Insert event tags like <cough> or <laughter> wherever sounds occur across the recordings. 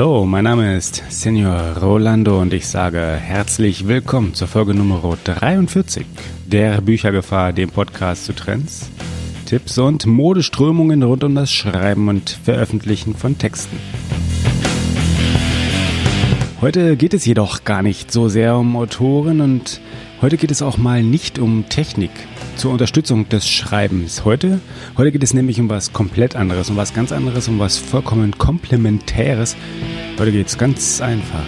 Hallo, mein Name ist Senior Rolando und ich sage herzlich willkommen zur Folge Nummer 43 der Büchergefahr, dem Podcast zu Trends, Tipps und Modeströmungen rund um das Schreiben und Veröffentlichen von Texten. Heute geht es jedoch gar nicht so sehr um Autoren und heute geht es auch mal nicht um Technik zur Unterstützung des Schreibens. Heute, heute geht es nämlich um was komplett anderes, um was ganz anderes, um was vollkommen komplementäres. Heute geht es ganz einfach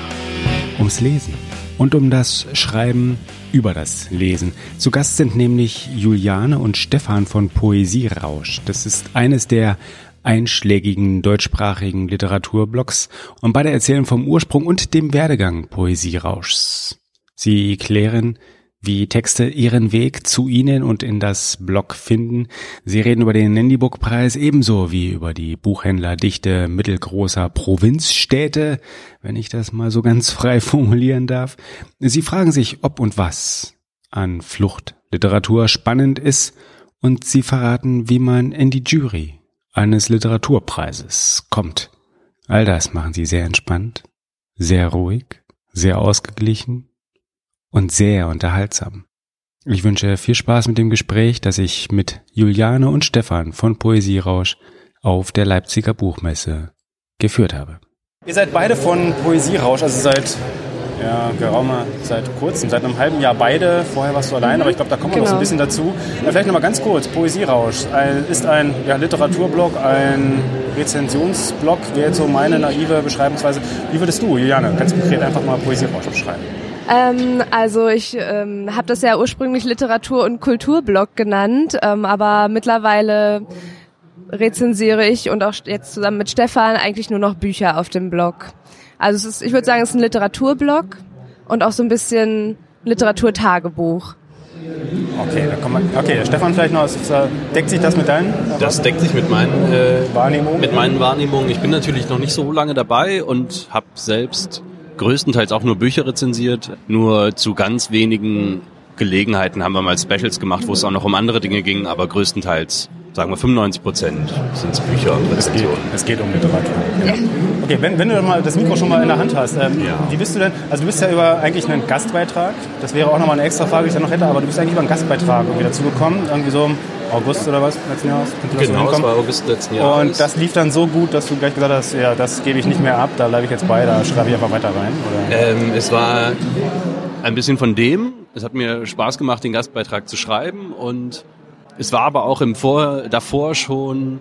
ums Lesen und um das Schreiben über das Lesen. Zu Gast sind nämlich Juliane und Stefan von Poesierausch. Das ist eines der einschlägigen deutschsprachigen Literaturblogs und beide erzählen vom Ursprung und dem Werdegang Poesierauschs. Sie klären, wie Texte ihren Weg zu Ihnen und in das Blog finden. Sie reden über den Nandybook-Preis ebenso wie über die Buchhändlerdichte mittelgroßer Provinzstädte, wenn ich das mal so ganz <laughs> frei formulieren darf. Sie fragen sich, ob und was an Fluchtliteratur spannend ist und Sie verraten, wie man in die Jury eines Literaturpreises kommt. All das machen Sie sehr entspannt, sehr ruhig, sehr ausgeglichen und sehr unterhaltsam. Ich wünsche viel Spaß mit dem Gespräch, das ich mit Juliane und Stefan von Poesierausch auf der Leipziger Buchmesse geführt habe. Ihr seid beide von Poesierausch, also seit ja, geraumer, seit kurzem, seit einem halben Jahr beide. Vorher warst du allein, mhm. aber ich glaube, da kommen wir genau. noch so ein bisschen dazu. Ja, vielleicht nochmal ganz kurz, Poesierausch ein, ist ein ja, Literaturblog, ein Rezensionsblog, wäre jetzt so meine naive Beschreibungsweise. Wie würdest du, Juliane, ganz konkret einfach mal Poesierausch beschreiben? Ähm, also ich ähm, habe das ja ursprünglich Literatur- und Kulturblog genannt, ähm, aber mittlerweile rezensiere ich und auch jetzt zusammen mit Stefan eigentlich nur noch Bücher auf dem Blog. Also es ist, ich würde sagen, es ist ein Literaturblog und auch so ein bisschen Literaturtagebuch. Okay, da kann man, okay, Stefan vielleicht noch, deckt sich das mit deinen? Das deckt sich mit meinen äh, Wahrnehmungen. Mit meinen Wahrnehmungen. Ich bin natürlich noch nicht so lange dabei und habe selbst größtenteils auch nur Bücher rezensiert. Nur zu ganz wenigen Gelegenheiten haben wir mal Specials gemacht, wo es auch noch um andere Dinge ging, aber größtenteils, sagen wir 95 Prozent sind es Bücher und Rezensionen. Es geht, es geht um Literatur. Ja. Okay, wenn, wenn du mal das Mikro schon mal in der Hand hast, ähm, ja. wie bist du denn, also du bist ja über eigentlich einen Gastbeitrag, das wäre auch nochmal eine extra Frage, die ich dann noch hätte, aber du bist eigentlich über einen Gastbeitrag irgendwie dazugekommen, irgendwie so August oder was letzten Jahres? Genau, das war August letzten Jahres. Und das lief dann so gut, dass du gleich gesagt hast, ja, das gebe ich nicht mehr ab, da bleibe ich jetzt bei, da schreibe ich einfach weiter rein? Ähm, es war ein bisschen von dem. Es hat mir Spaß gemacht, den Gastbeitrag zu schreiben und es war aber auch im Vor davor schon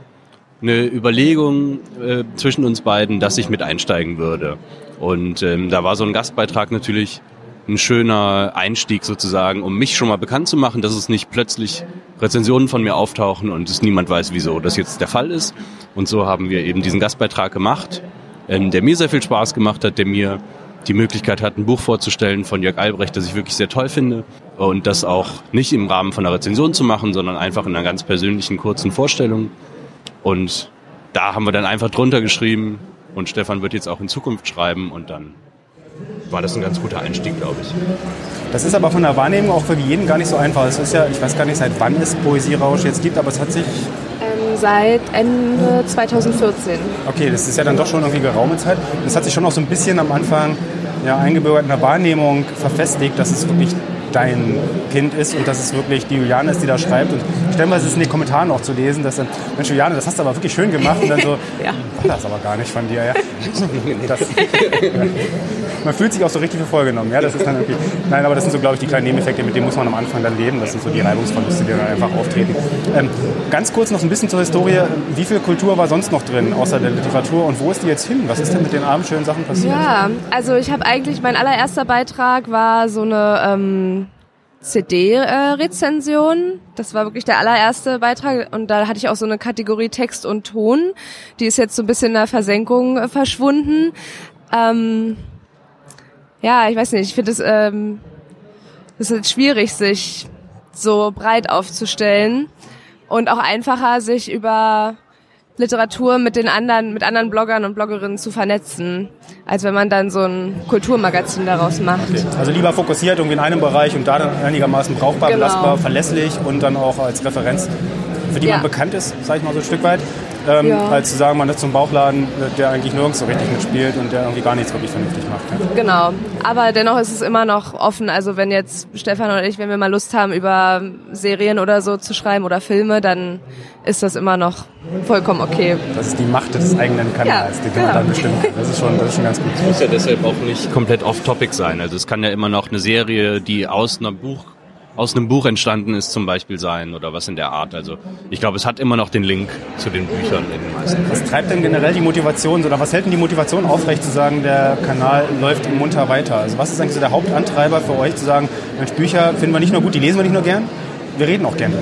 eine Überlegung äh, zwischen uns beiden, dass ich mit einsteigen würde. Und ähm, da war so ein Gastbeitrag natürlich ein schöner Einstieg sozusagen, um mich schon mal bekannt zu machen, dass es nicht plötzlich Rezensionen von mir auftauchen und es niemand weiß, wieso das jetzt der Fall ist. Und so haben wir eben diesen Gastbeitrag gemacht, ähm, der mir sehr viel Spaß gemacht hat, der mir die Möglichkeit hat, ein Buch vorzustellen von Jörg Albrecht, das ich wirklich sehr toll finde. Und das auch nicht im Rahmen von einer Rezension zu machen, sondern einfach in einer ganz persönlichen, kurzen Vorstellung. Und da haben wir dann einfach drunter geschrieben und Stefan wird jetzt auch in Zukunft schreiben und dann war das ein ganz guter Einstieg, glaube ich. Das ist aber von der Wahrnehmung auch für jeden gar nicht so einfach. Es ist ja, ich weiß gar nicht, seit wann es Poesierausch jetzt gibt, aber es hat sich ähm, seit Ende 2014. Okay, das ist ja dann doch schon irgendwie geraume Zeit. Das hat sich schon auch so ein bisschen am Anfang ja, eingebürgert in der Wahrnehmung verfestigt, dass es wirklich dein Kind ist und dass es wirklich die Juliane ist, die da schreibt. Und stellenweise ist es in den Kommentaren auch zu lesen, dass dann, Mensch Juliane, das hast du aber wirklich schön gemacht. Und dann so, <laughs> ja. war das aber gar nicht von dir. Ja. <laughs> Das, ja. <laughs> Man fühlt sich auch so richtig für vollgenommen. Ja, das ist dann irgendwie, nein, aber das sind so, glaube ich, die kleinen Nebeneffekte, mit denen muss man am Anfang dann leben. Das sind so die Reibungsverluste, die dann einfach auftreten. Ähm, ganz kurz noch ein bisschen zur Historie. Wie viel Kultur war sonst noch drin, außer der Literatur? Und wo ist die jetzt hin? Was ist denn mit den armen, schönen Sachen passiert? Ja, also ich habe eigentlich, mein allererster Beitrag war so eine... Ähm CD-Rezension. Das war wirklich der allererste Beitrag und da hatte ich auch so eine Kategorie Text und Ton. Die ist jetzt so ein bisschen in der Versenkung äh, verschwunden. Ähm, ja, ich weiß nicht, ich finde es ähm, es ist schwierig, sich so breit aufzustellen und auch einfacher, sich über Literatur mit den anderen, mit anderen Bloggern und Bloggerinnen zu vernetzen, als wenn man dann so ein Kulturmagazin daraus macht. Okay. Also lieber fokussiert irgendwie in einem Bereich und da dann einigermaßen brauchbar, genau. belastbar, verlässlich und dann auch als Referenz für die Ja. man bekannt ist, sag ich mal so ein Stück weit, ähm, Ja. als zu sagen, man ist zum Bauchladen, der eigentlich nirgends so richtig mitspielt und der irgendwie gar nichts wirklich vernünftig macht. Ja. Genau. Aber dennoch ist es immer noch offen. Also wenn jetzt Stefan oder ich, wenn wir mal Lust haben, über Serien oder so zu schreiben oder Filme, dann ist das immer noch vollkommen okay. Das ist die Macht des eigenen Kanals, Ja, die kann man genau. dann bestimmen. Das ist schon, das ist schon ganz gut. muss ja deshalb auch nicht komplett off-topic sein. Also es kann ja immer noch eine Serie, die aus einem Buch aus einem Buch entstanden ist zum Beispiel sein oder was in der Art. Also ich glaube, es hat immer noch den Link zu den Büchern in den meisten. Was treibt denn generell die Motivation oder was hält denn die Motivation aufrecht zu sagen, der Kanal läuft munter weiter? Also was ist eigentlich so der Hauptantreiber für euch zu sagen, Mensch, Bücher finden wir nicht nur gut, die lesen wir nicht nur gern, wir reden auch gern.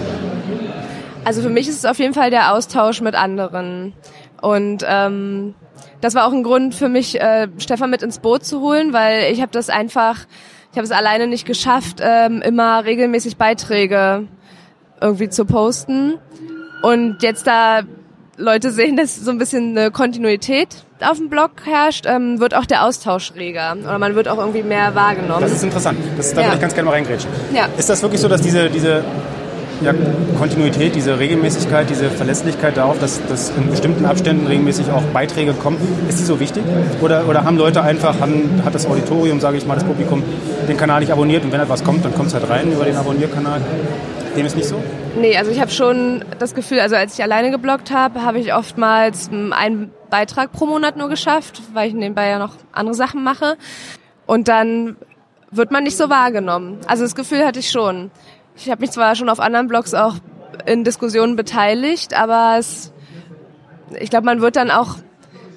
Also für mich ist es auf jeden Fall der Austausch mit anderen. Und ähm, das war auch ein Grund für mich, äh, Stefan mit ins Boot zu holen, weil ich habe das einfach, ich habe es alleine nicht geschafft, ähm, immer regelmäßig Beiträge irgendwie zu posten. Und jetzt da Leute sehen, dass so ein bisschen eine Kontinuität auf dem Blog herrscht, ähm, wird auch der Austausch reger. Oder man wird auch irgendwie mehr wahrgenommen. Das ist interessant. Das, da Ja. würde ich ganz gerne mal reingrätschen. Ja. Ist das wirklich so, dass diese, diese ja, Kontinuität, diese Regelmäßigkeit, diese Verlässlichkeit darauf, dass, dass in bestimmten Abständen regelmäßig auch Beiträge kommen, ist die so wichtig? Oder, oder haben Leute einfach, haben, hat das Auditorium, sage ich mal, das Publikum, den Kanal nicht abonniert und wenn etwas kommt, dann kommt es halt rein über den Abonnierkanal? Dem ist nicht so? Nee, also ich habe schon das Gefühl, also als ich alleine gebloggt habe, habe ich oftmals mm, einen Beitrag pro Monat nur geschafft, weil ich nebenbei ja noch andere Sachen mache. Und dann wird man nicht so wahrgenommen. Also das Gefühl hatte ich schon. Ich habe mich zwar schon auf anderen Blogs auch in Diskussionen beteiligt, aber es, ich glaube, man wird dann auch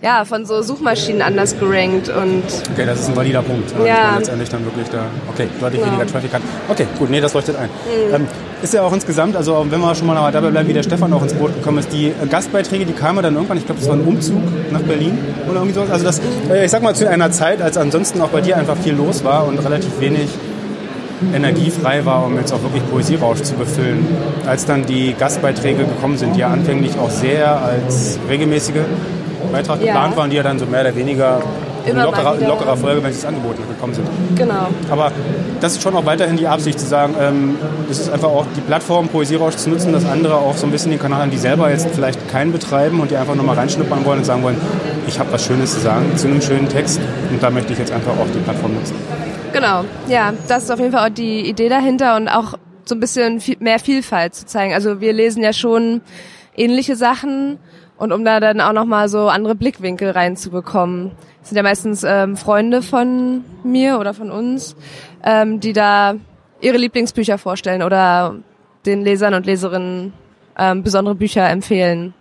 ja, von so Suchmaschinen anders gerankt und Okay, das ist ein valider Punkt. Ja. Dass man letztendlich dann wirklich da, okay, deutlich Genau. weniger Traffic hat. Okay, gut, nee, das leuchtet ein. Mhm. Ähm, ist ja auch insgesamt, also wenn wir schon mal dabei bleiben, wie der Stefan auch ins Boot gekommen ist, die äh, Gastbeiträge, die kamen dann irgendwann, ich glaube, das war ein Umzug nach Berlin oder irgendwie sowas. Also das, äh, ich sag mal, zu einer Zeit, als ansonsten auch bei dir einfach viel los war und relativ wenig energiefrei war, um jetzt auch wirklich Poesierausch zu befüllen. Als dann die Gastbeiträge gekommen sind, die ja anfänglich auch sehr als regelmäßige Beitrag Ja. geplant waren, die ja dann so mehr oder weniger in lockerer, lockerer Folge, wenn sie das Angebot gekommen sind. genau. Aber das ist schon auch weiterhin die Absicht zu sagen, ähm, das ist einfach auch die Plattform Poesierausch zu nutzen, dass andere auch so ein bisschen den Kanal haben, die selber jetzt vielleicht keinen betreiben und die einfach nochmal reinschnuppern wollen und sagen wollen, ich habe was Schönes zu sagen zu einem schönen Text und da möchte ich jetzt einfach auch die Plattform nutzen. Genau, ja, das ist auf jeden Fall auch die Idee dahinter und auch so ein bisschen viel, mehr Vielfalt zu zeigen. Also wir lesen ja schon ähnliche Sachen und um da dann auch nochmal so andere Blickwinkel reinzubekommen. Das sind ja meistens ähm, Freunde von mir oder von uns, ähm, die da ihre Lieblingsbücher vorstellen oder den Lesern und Leserinnen ähm, besondere Bücher empfehlen,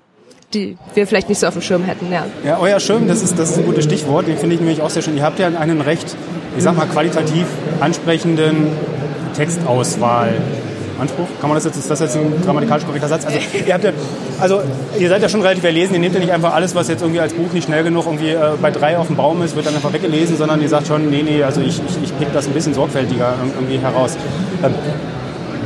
die wir vielleicht nicht so auf dem Schirm hätten, ja. Ja, euer Schirm, das ist, das ist ein gutes Stichwort, den finde ich nämlich auch sehr schön. Ihr habt ja einen recht, ich sag mal, qualitativ ansprechenden Textauswahl. Anspruch? Kann man das jetzt, ist das jetzt ein grammatikalisch korrekter Satz? Also <laughs> ihr, habt ja, also ihr seid ja schon relativ erlesen, ihr nehmt ja nicht einfach alles, was jetzt irgendwie als Buch nicht schnell genug irgendwie äh, bei drei auf dem Baum ist, wird dann einfach weggelesen, sondern ihr sagt schon, nee, nee, also ich, ich, ich pick das ein bisschen sorgfältiger irgendwie heraus. Ähm,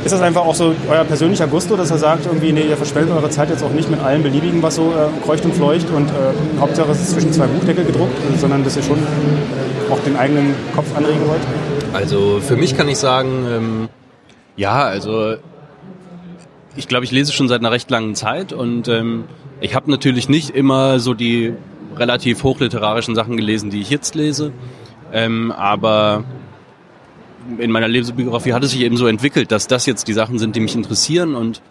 ist das einfach auch so euer persönlicher Gusto, dass er sagt, irgendwie, nee, ihr verschwendet eure Zeit jetzt auch nicht mit allem Beliebigen, was so äh, kreucht und fleucht und äh, Hauptsache es ist zwischen zwei Buchdeckel gedruckt, äh, sondern dass ihr schon auch den eigenen Kopf anregen wollt? Also für mich kann ich sagen, ähm, ja, also ich glaube, ich lese schon seit einer recht langen Zeit und ähm, ich habe natürlich nicht immer so die relativ hochliterarischen Sachen gelesen, die ich jetzt lese, ähm, aber in meiner Lesebiografie hat es sich eben so entwickelt, dass das jetzt die Sachen sind, die mich interessieren. Und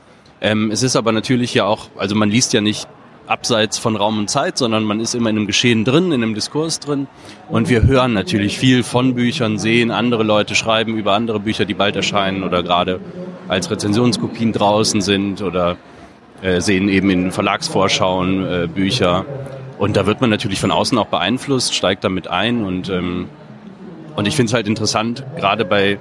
ähm, es ist aber natürlich ja auch, also man liest ja nicht abseits von Raum und Zeit, sondern man ist immer in einem Geschehen drin, in einem Diskurs drin. Und wir hören natürlich viel von Büchern, sehen andere Leute schreiben über andere Bücher, die bald erscheinen oder gerade als Rezensionskopien draußen sind oder äh, sehen eben in Verlagsvorschauen äh, Bücher. Und da wird man natürlich von außen auch beeinflusst, steigt damit ein und ähm, und ich finde es halt interessant, gerade bei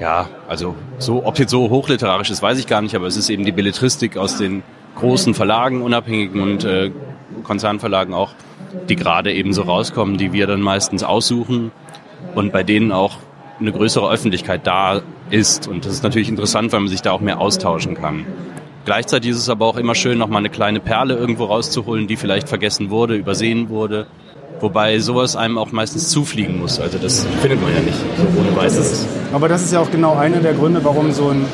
ja, also so, ob jetzt so hochliterarisch ist, weiß ich gar nicht, aber es ist eben die Belletristik aus den großen Verlagen, unabhängigen und äh, Konzernverlagen auch, die gerade eben so rauskommen, die wir dann meistens aussuchen und bei denen auch eine größere Öffentlichkeit da ist. Und das ist natürlich interessant, weil man sich da auch mehr austauschen kann. Gleichzeitig ist es aber auch immer schön, nochmal eine kleine Perle irgendwo rauszuholen, die vielleicht vergessen wurde, übersehen wurde. Wobei sowas einem auch meistens zufliegen muss. Also das findet man ja nicht so ohne weiteres. Aber das ist ja auch genau einer der Gründe, warum so ein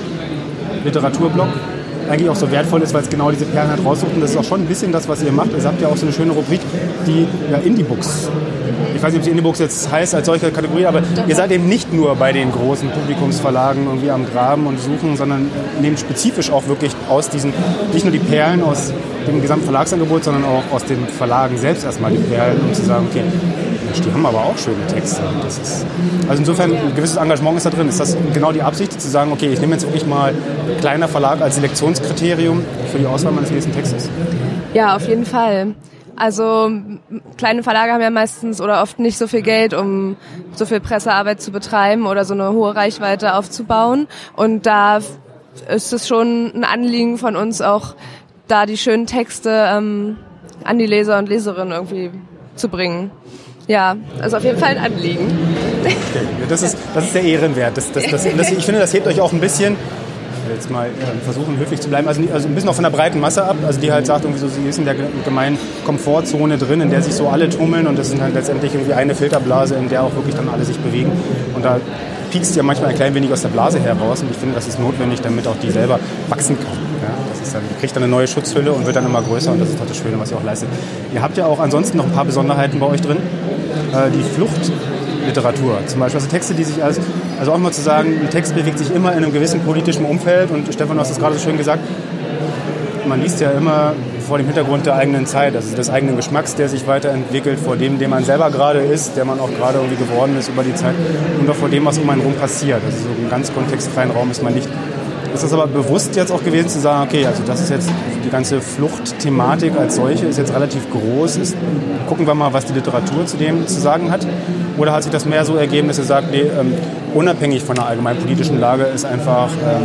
Literaturblog eigentlich auch so wertvoll ist, weil es genau diese Perlen halt raussucht. Und das ist auch schon ein bisschen das, was ihr macht. Ihr habt ja auch so eine schöne Rubrik, die ja, Indie-Books. Ich weiß nicht, ob die Indie-Books jetzt heißt als solche Kategorie, aber ihr seid eben nicht nur bei den großen Publikumsverlagen irgendwie am Graben und Suchen, sondern nehmt spezifisch auch wirklich aus diesen, nicht nur die Perlen aus dem gesamten Verlagsangebot, sondern auch aus den Verlagen selbst erstmal die Perlen, um zu sagen, okay, die haben aber auch schöne Texte. Ist, also insofern ein gewisses Engagement ist da drin. Ist das genau die Absicht, zu sagen, okay, ich nehme jetzt wirklich mal kleiner Verlag als Selektionskriterium für die Auswahl meines nächsten Textes? Ja, auf jeden Fall. Also kleine Verlage haben ja meistens oder oft nicht so viel Geld, um so viel Pressearbeit zu betreiben oder so eine hohe Reichweite aufzubauen. Und da ist es schon ein Anliegen von uns auch, da die schönen Texte ähm, an die Leser und Leserinnen irgendwie zu bringen. Ja, also auf jeden Fall ein Anliegen. Das ist, das ist der Ehrenwert. Das, das, das, ich finde, das hebt euch auch ein bisschen jetzt mal versuchen, höflich zu bleiben. Also, also, ein bisschen auch von der breiten Masse ab. Also die halt sagt, irgendwie so, sie ist in der gemeinen Komfortzone drin, in der sich so alle tummeln und das ist halt letztendlich irgendwie eine Filterblase, in der auch wirklich dann alle sich bewegen. Und da piekst ja manchmal ein klein wenig aus der Blase heraus und ich finde, das ist notwendig, damit auch die selber wachsen kann. Die kriegt dann eine neue Schutzhülle und wird dann immer größer und das ist halt das Schöne, was ihr auch leistet. Ihr habt ja auch ansonsten noch ein paar Besonderheiten bei euch drin. Äh, die Fluchtliteratur zum Beispiel, also Texte, die sich als, also auch mal zu sagen, ein Text bewegt sich immer in einem gewissen politischen Umfeld und Stefan, du hast es gerade so schön gesagt, man liest ja immer vor dem Hintergrund der eigenen Zeit, also des eigenen Geschmacks, der sich weiterentwickelt, vor dem, dem man selber gerade ist, der man auch gerade irgendwie geworden ist über die Zeit und auch vor dem, was um einen herum passiert. Also so einen ganz kontextfreien Raum ist man nicht. Ist das aber bewusst jetzt auch gewesen zu sagen, okay, also das ist jetzt die ganze Fluchtthematik als solche ist jetzt relativ groß. Ist, gucken wir mal, was die Literatur zu dem zu sagen hat. Oder hat sich das mehr so ergeben, dass ihr sagt, nee, ähm, unabhängig von der allgemeinen politischen Lage ist einfach ähm,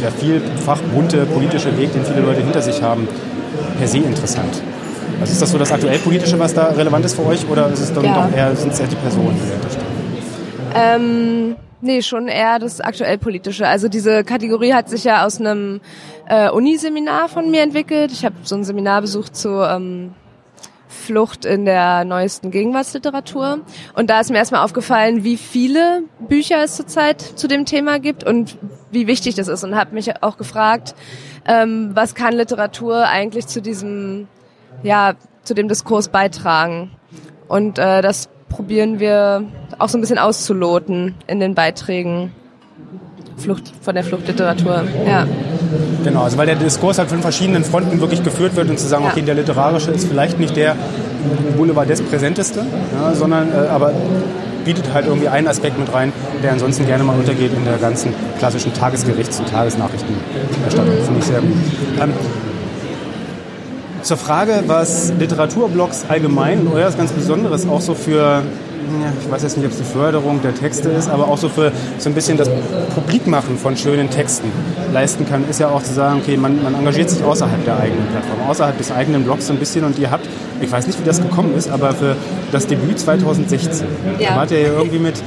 der vielfach bunte politische Weg, den viele Leute hinter sich haben, per se interessant. Also ist das so das aktuell politische, was da relevant ist für euch, oder ist es dann ja. doch eher, sind es eher die Personen, die dahinter stehen? Ähm, nee, schon eher das aktuell politische. Also diese Kategorie hat sich ja aus einem äh, Uniseminar von mir entwickelt. Ich habe so ein Seminar besucht zu ähm, Flucht in der neuesten Gegenwartsliteratur. Und da ist mir erstmal aufgefallen, wie viele Bücher es zurzeit zu dem Thema gibt und wie wichtig das ist. Und habe mich auch gefragt, ähm, was kann Literatur eigentlich zu diesem, ja, zu dem Diskurs beitragen? Und äh, das probieren wir auch so ein bisschen auszuloten in den Beiträgen. Flucht, von der Fluchtliteratur. Ja. Genau, also weil der Diskurs halt von verschiedenen Fronten wirklich geführt wird und zu sagen, ja. okay, der literarische ist vielleicht nicht der Boulevard des Präsenteste, ja, sondern äh, aber bietet halt irgendwie einen Aspekt mit rein, der ansonsten gerne mal untergeht in der ganzen klassischen Tagesgerichts- und Tagesnachrichtenerstattung. Finde ich sehr gut. Ähm, zur Frage, was Literaturblogs allgemein und euer ganz Besonderes auch so für ich weiß jetzt nicht, ob es die Förderung der Texte ist, aber auch so für so ein bisschen das Publikmachen von schönen Texten leisten kann, ist ja auch zu sagen, okay, man, man engagiert sich außerhalb der eigenen Plattform, außerhalb des eigenen Blogs so ein bisschen und ihr habt, ich weiß nicht, wie das gekommen ist, aber für das Debüt 2016, ja. da wart ihr ja irgendwie mit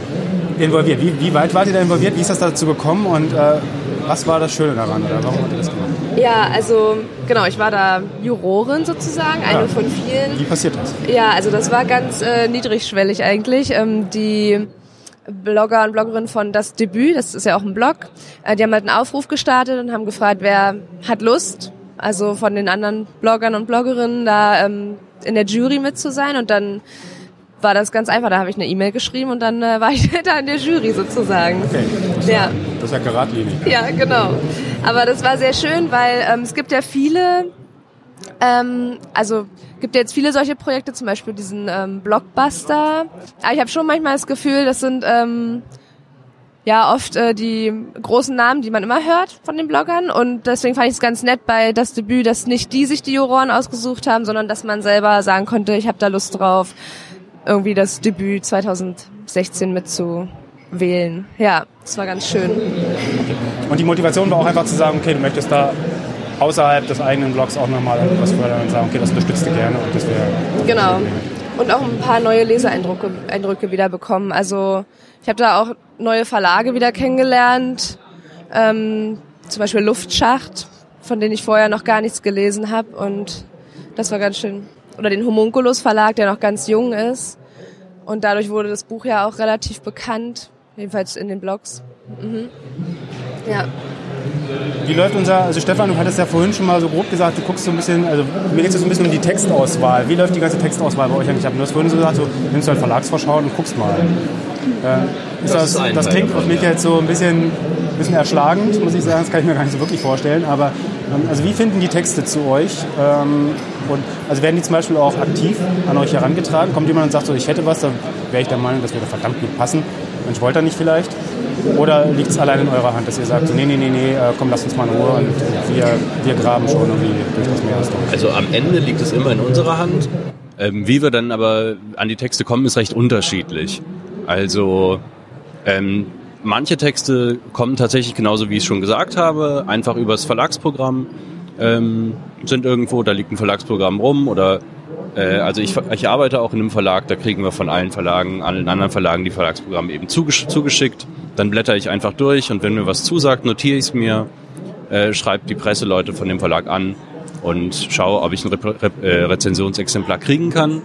involviert. Wie, wie weit wart ihr da involviert? Wie ist das dazu gekommen und äh, was war das Schöne daran oder warum habt ihr das gemacht? Ja, also genau, ich war da Jurorin sozusagen, ja. eine von vielen. Wie passiert das? Ja, also das war ganz äh, niedrigschwellig eigentlich. Ähm, die Blogger und Bloggerinnen von Das Debüt, das ist ja auch ein Blog, äh, die haben halt einen Aufruf gestartet und haben gefragt, wer hat Lust, also von den anderen Bloggern und Bloggerinnen da ähm, in der Jury mit zu sein und dann war das ganz einfach. Da habe ich eine E-Mail geschrieben und dann äh, <laughs> war ich da in der Jury sozusagen. Okay. Das ja. Das ist ja geradlinig. Ja, genau. Aber das war sehr schön, weil ähm, es gibt ja viele, ähm, also gibt ja jetzt viele solche Projekte, zum Beispiel diesen ähm, Blockbuster. Aber ich habe schon manchmal das Gefühl, das sind ähm, ja oft äh, die großen Namen, die man immer hört von den Bloggern. Und deswegen fand ich es ganz nett bei das Debüt, dass nicht die sich die Juroren ausgesucht haben, sondern dass man selber sagen konnte, ich habe da Lust drauf irgendwie das Debüt 2016 mitzuwählen. Ja, das war ganz schön. Und die Motivation war auch einfach zu sagen, okay, du möchtest da außerhalb des eigenen Blogs auch nochmal etwas fördern und sagen, okay, das unterstützt du gerne und das wäre. Genau. Und auch ein paar neue Leseeindrücke Eindrücke wieder bekommen. Also ich habe da auch neue Verlage wieder kennengelernt. Ähm, zum Beispiel Luftschacht, von denen ich vorher noch gar nichts gelesen habe. Und das war ganz schön oder den Homunculus Verlag, der noch ganz jung ist. Und dadurch wurde das Buch ja auch relativ bekannt, jedenfalls in den Blogs. Mhm. Ja. wie läuft unser, also Stefan, du hattest ja vorhin schon mal so grob gesagt, du guckst so ein bisschen, also mir geht es so ein bisschen um die Textauswahl. Wie läuft die ganze Textauswahl bei euch eigentlich ab? Du hast vorhin so gesagt, so, nimmst du halt Verlagsvorschau und guckst mal. Äh, ist das, das, das klingt auf mich jetzt so ein bisschen, ein bisschen erschlagend, muss ich sagen, das kann ich mir gar nicht so wirklich vorstellen, aber ähm, also wie finden die Texte zu euch? Ähm, und also werden die zum Beispiel auch aktiv an euch herangetragen? Kommt jemand und sagt so, ich hätte was, da wäre ich der Meinung, das würde verdammt gut passen. Mensch, wollt ihr nicht vielleicht? Oder liegt es allein in eurer Hand, dass ihr sagt, so, nee, nee, nee, nee, äh, komm, lass uns mal in Ruhe und wir, wir graben schon irgendwie durch das Meer durch? Also am Ende liegt es immer in unserer Hand. Ähm, wie wir dann aber an die Texte kommen, ist recht unterschiedlich. Also ähm, manche Texte kommen tatsächlich genauso, wie ich es schon gesagt habe, einfach übers Verlagsprogramm, ähm, sind irgendwo, da liegt ein Verlagsprogramm rum oder äh, also ich, ich arbeite auch in einem Verlag, da kriegen wir von allen Verlagen, allen anderen Verlagen die Verlagsprogramme eben zugesch zugeschickt. Dann blätter ich einfach durch und wenn mir was zusagt, notiere ich es mir, äh, schreibe die Presseleute von dem Verlag an und schaue, ob ich ein Re Re äh, Rezensionsexemplar kriegen kann.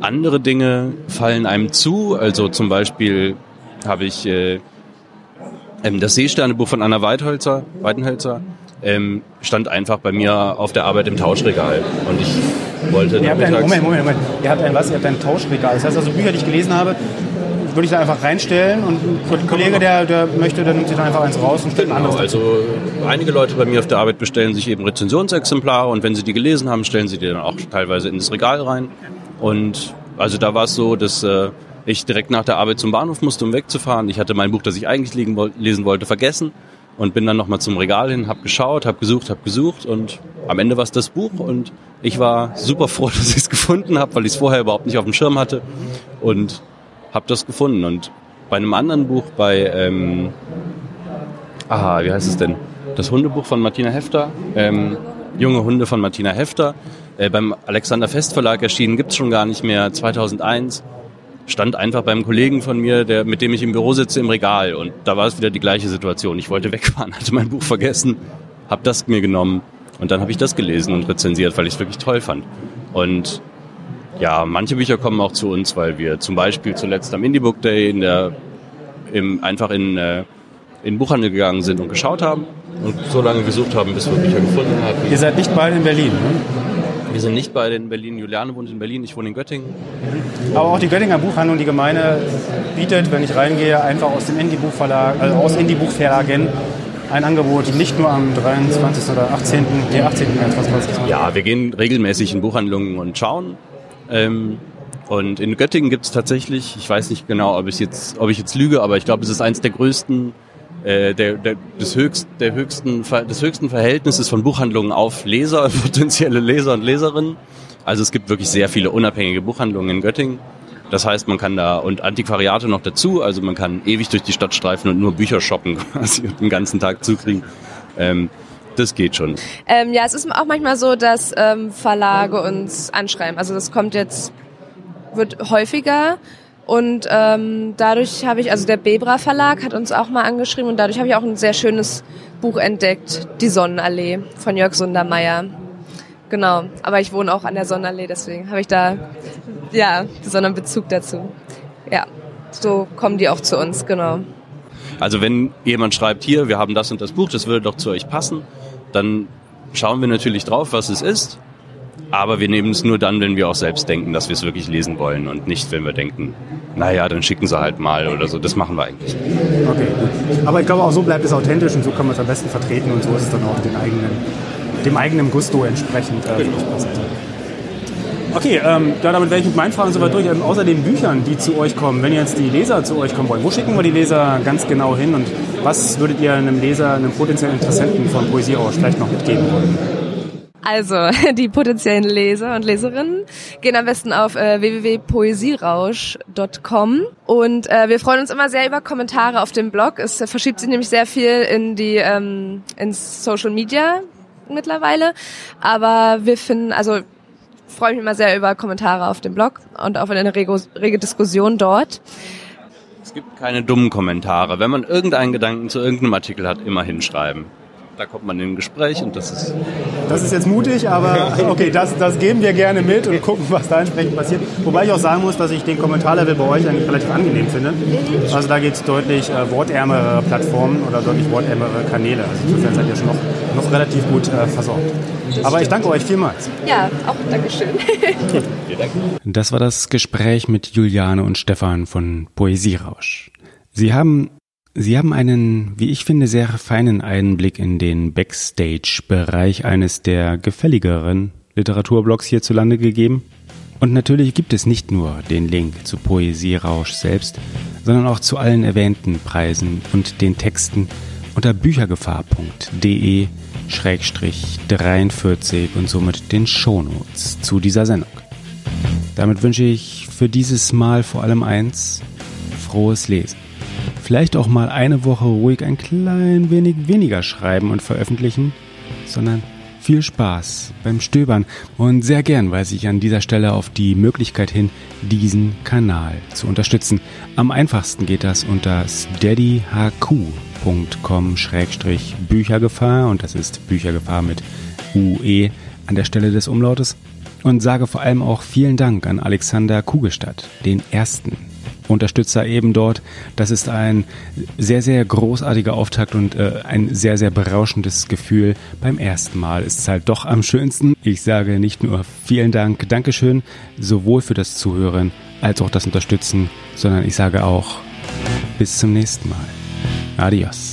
Andere Dinge fallen einem zu, also zum Beispiel habe ich äh, ähm, das Seesternebuch von Anna Weidholzer, Weidenhölzer ähm, stand einfach bei mir auf der Arbeit im Tauschregal. Und ich wollte Ihr habt ein, Moment, Moment, Moment. Ihr habt ein was? Ihr habt ein Tauschregal. Das heißt also Bücher, die ich gelesen habe, würde ich da einfach reinstellen und ein Kollege, der, der möchte, der nimmt sich dann einfach eins raus und stellt ein anderes. Also einige Leute bei mir auf der Arbeit bestellen sich eben Rezensionsexemplare und wenn sie die gelesen haben, stellen sie die dann auch teilweise in das Regal rein. Und also da war es so, dass äh, ich direkt nach der Arbeit zum Bahnhof musste, um wegzufahren. Ich hatte mein Buch, das ich eigentlich lesen wollte, vergessen und bin dann nochmal zum Regal hin, habe geschaut, habe gesucht, habe gesucht und am Ende war es das Buch und ich war super froh, <laughs> dass ich es gefunden habe, weil ich es vorher überhaupt nicht auf dem Schirm hatte und habe das gefunden. Und bei einem anderen Buch, bei, ähm, aha, wie heißt es denn? Das Hundebuch von Martina Hefter, ähm, Junge Hunde von Martina Hefter, äh, beim Alexander Fest Verlag erschienen, gibt's schon gar nicht mehr, 2001 stand einfach beim Kollegen von mir, der, mit dem ich im Büro sitze, im Regal. Und da war es wieder die gleiche Situation. Ich wollte wegfahren, <laughs> hatte mein Buch vergessen, habe das mir genommen und dann habe ich das gelesen und rezensiert, weil ich es wirklich toll fand. Und ja, manche Bücher kommen auch zu uns, weil wir zum Beispiel zuletzt am Indie Book Day in der, im, einfach in, äh, in den Buchhandel gegangen sind und geschaut haben und so lange gesucht haben, bis wir Bücher gefunden hatten. Ihr seid nicht beide in Berlin, ne? Wir sind nicht bei den Berlin. Juliane wohnt in Berlin, ich wohne in Göttingen. Aber auch die Göttinger Buchhandlung, die Gemeinde, bietet, wenn ich reingehe, einfach aus dem Indie-Buchverlag, also aus Indie-Buchverlagen ein Angebot, nicht nur am 23. oder 18. Die 18. was weiß ich. Ja, wir gehen regelmäßig in Buchhandlungen und schauen. Ähm, und in Göttingen gibt es tatsächlich, ich weiß nicht genau, ob ich jetzt, ob ich jetzt lüge, aber ich glaube, es ist eines der größten äh, der, der, des, höchst, der höchsten, des höchsten Verhältnisses von Buchhandlungen auf Leser, <laughs> potenzielle Leser und Leserinnen. Also es gibt wirklich sehr viele unabhängige Buchhandlungen in Göttingen. Das heißt, man kann da und Antiquariate noch dazu, also man kann ewig durch die Stadt streifen und nur Bücher shoppen <laughs> quasi und den ganzen Tag zukriegen. Ähm, das geht schon. Ähm, ja, es ist auch manchmal so, dass ähm, Verlage uns anschreiben. Also das kommt jetzt, wird häufiger. Und ähm, dadurch habe ich, also der Bebra Verlag hat uns auch mal angeschrieben und dadurch habe ich auch ein sehr schönes Buch entdeckt, Die Sonnenallee von Jörg Sundermeier. Genau, aber ich wohne auch an der Sonnenallee, deswegen habe ich da ja besonderen Bezug dazu. Ja, so kommen die auch zu uns, genau. Also wenn jemand schreibt, hier, wir haben das und das Buch, das würde doch zu euch passen, dann schauen wir natürlich drauf, was es ist aber wir nehmen es nur dann, wenn wir auch selbst denken, dass wir es wirklich lesen wollen und nicht, wenn wir denken, naja, dann schicken sie halt mal oder so. Das machen wir eigentlich. Okay, gut. Aber ich glaube, auch so bleibt es authentisch und so kann man es am besten vertreten und so ist es dann auch den eigenen, dem eigenen Gusto entsprechend äh, genau. Okay, ähm, ja, damit wäre ich mit meinen Fragen soweit durch. Ähm, außer den Büchern, die zu euch kommen, wenn jetzt die Leser zu euch kommen wollen, wo schicken wir die Leser ganz genau hin und was würdet ihr einem Leser, einem potenziellen Interessenten von Poesie aus vielleicht noch mitgeben wollen? Also, <laughs> die potenziellen Leser und Leserinnen gehen am besten auf äh, www.poesierausch.com und äh, wir freuen uns immer sehr über Kommentare auf dem Blog. Es verschiebt sich nämlich sehr viel in die ähm, ins Social Media mittlerweile, aber wir finden, also freue mich immer sehr über Kommentare auf dem Blog und auf eine rege, rege Diskussion dort. Es gibt keine dummen Kommentare. Wenn man irgendeinen Gedanken zu irgendeinem Artikel hat, immer hinschreiben. Da kommt man in ein Gespräch und das ist. Das ist jetzt mutig, aber <laughs> okay, das, das geben wir gerne mit und gucken, was da entsprechend passiert. Wobei ich auch sagen muss, dass ich den Kommentarlevel bei euch eigentlich relativ angenehm finde. Also da geht es deutlich äh, wortärmere Plattformen oder deutlich wortärmere Kanäle. Also insofern seid ihr schon noch, noch relativ gut äh, versorgt. Aber ich danke euch vielmals. Ja, auch Dankeschön. Das war das Gespräch mit Juliane und Stefan von Poesierausch. Sie haben Sie haben einen, wie ich finde, sehr feinen Einblick in den Backstage-Bereich eines der gefälligeren Literaturblogs hierzulande gegeben. Und natürlich gibt es nicht nur den Link zu Poesierausch selbst, sondern auch zu allen erwähnten Preisen und den Texten unter büchergefahr.de 43 und somit den Shownotes zu dieser Sendung. Damit wünsche ich für dieses Mal vor allem eins, frohes Lesen. Vielleicht auch mal eine Woche ruhig ein klein wenig weniger schreiben und veröffentlichen, sondern viel Spaß beim Stöbern. Und sehr gern weise ich an dieser Stelle auf die Möglichkeit hin, diesen Kanal zu unterstützen. Am einfachsten geht das unter steadyhq.com-büchergefahr und das ist Büchergefahr mit UE an der Stelle des Umlautes. Und sage vor allem auch vielen Dank an Alexander Kugelstadt, den ersten Unterstützer eben dort. Das ist ein sehr, sehr großartiger Auftakt und äh, ein sehr, sehr berauschendes Gefühl. Beim ersten Mal ist es halt doch am schönsten. Ich sage nicht nur vielen Dank, Dankeschön, sowohl für das Zuhören als auch das Unterstützen, sondern ich sage auch bis zum nächsten Mal. Adios.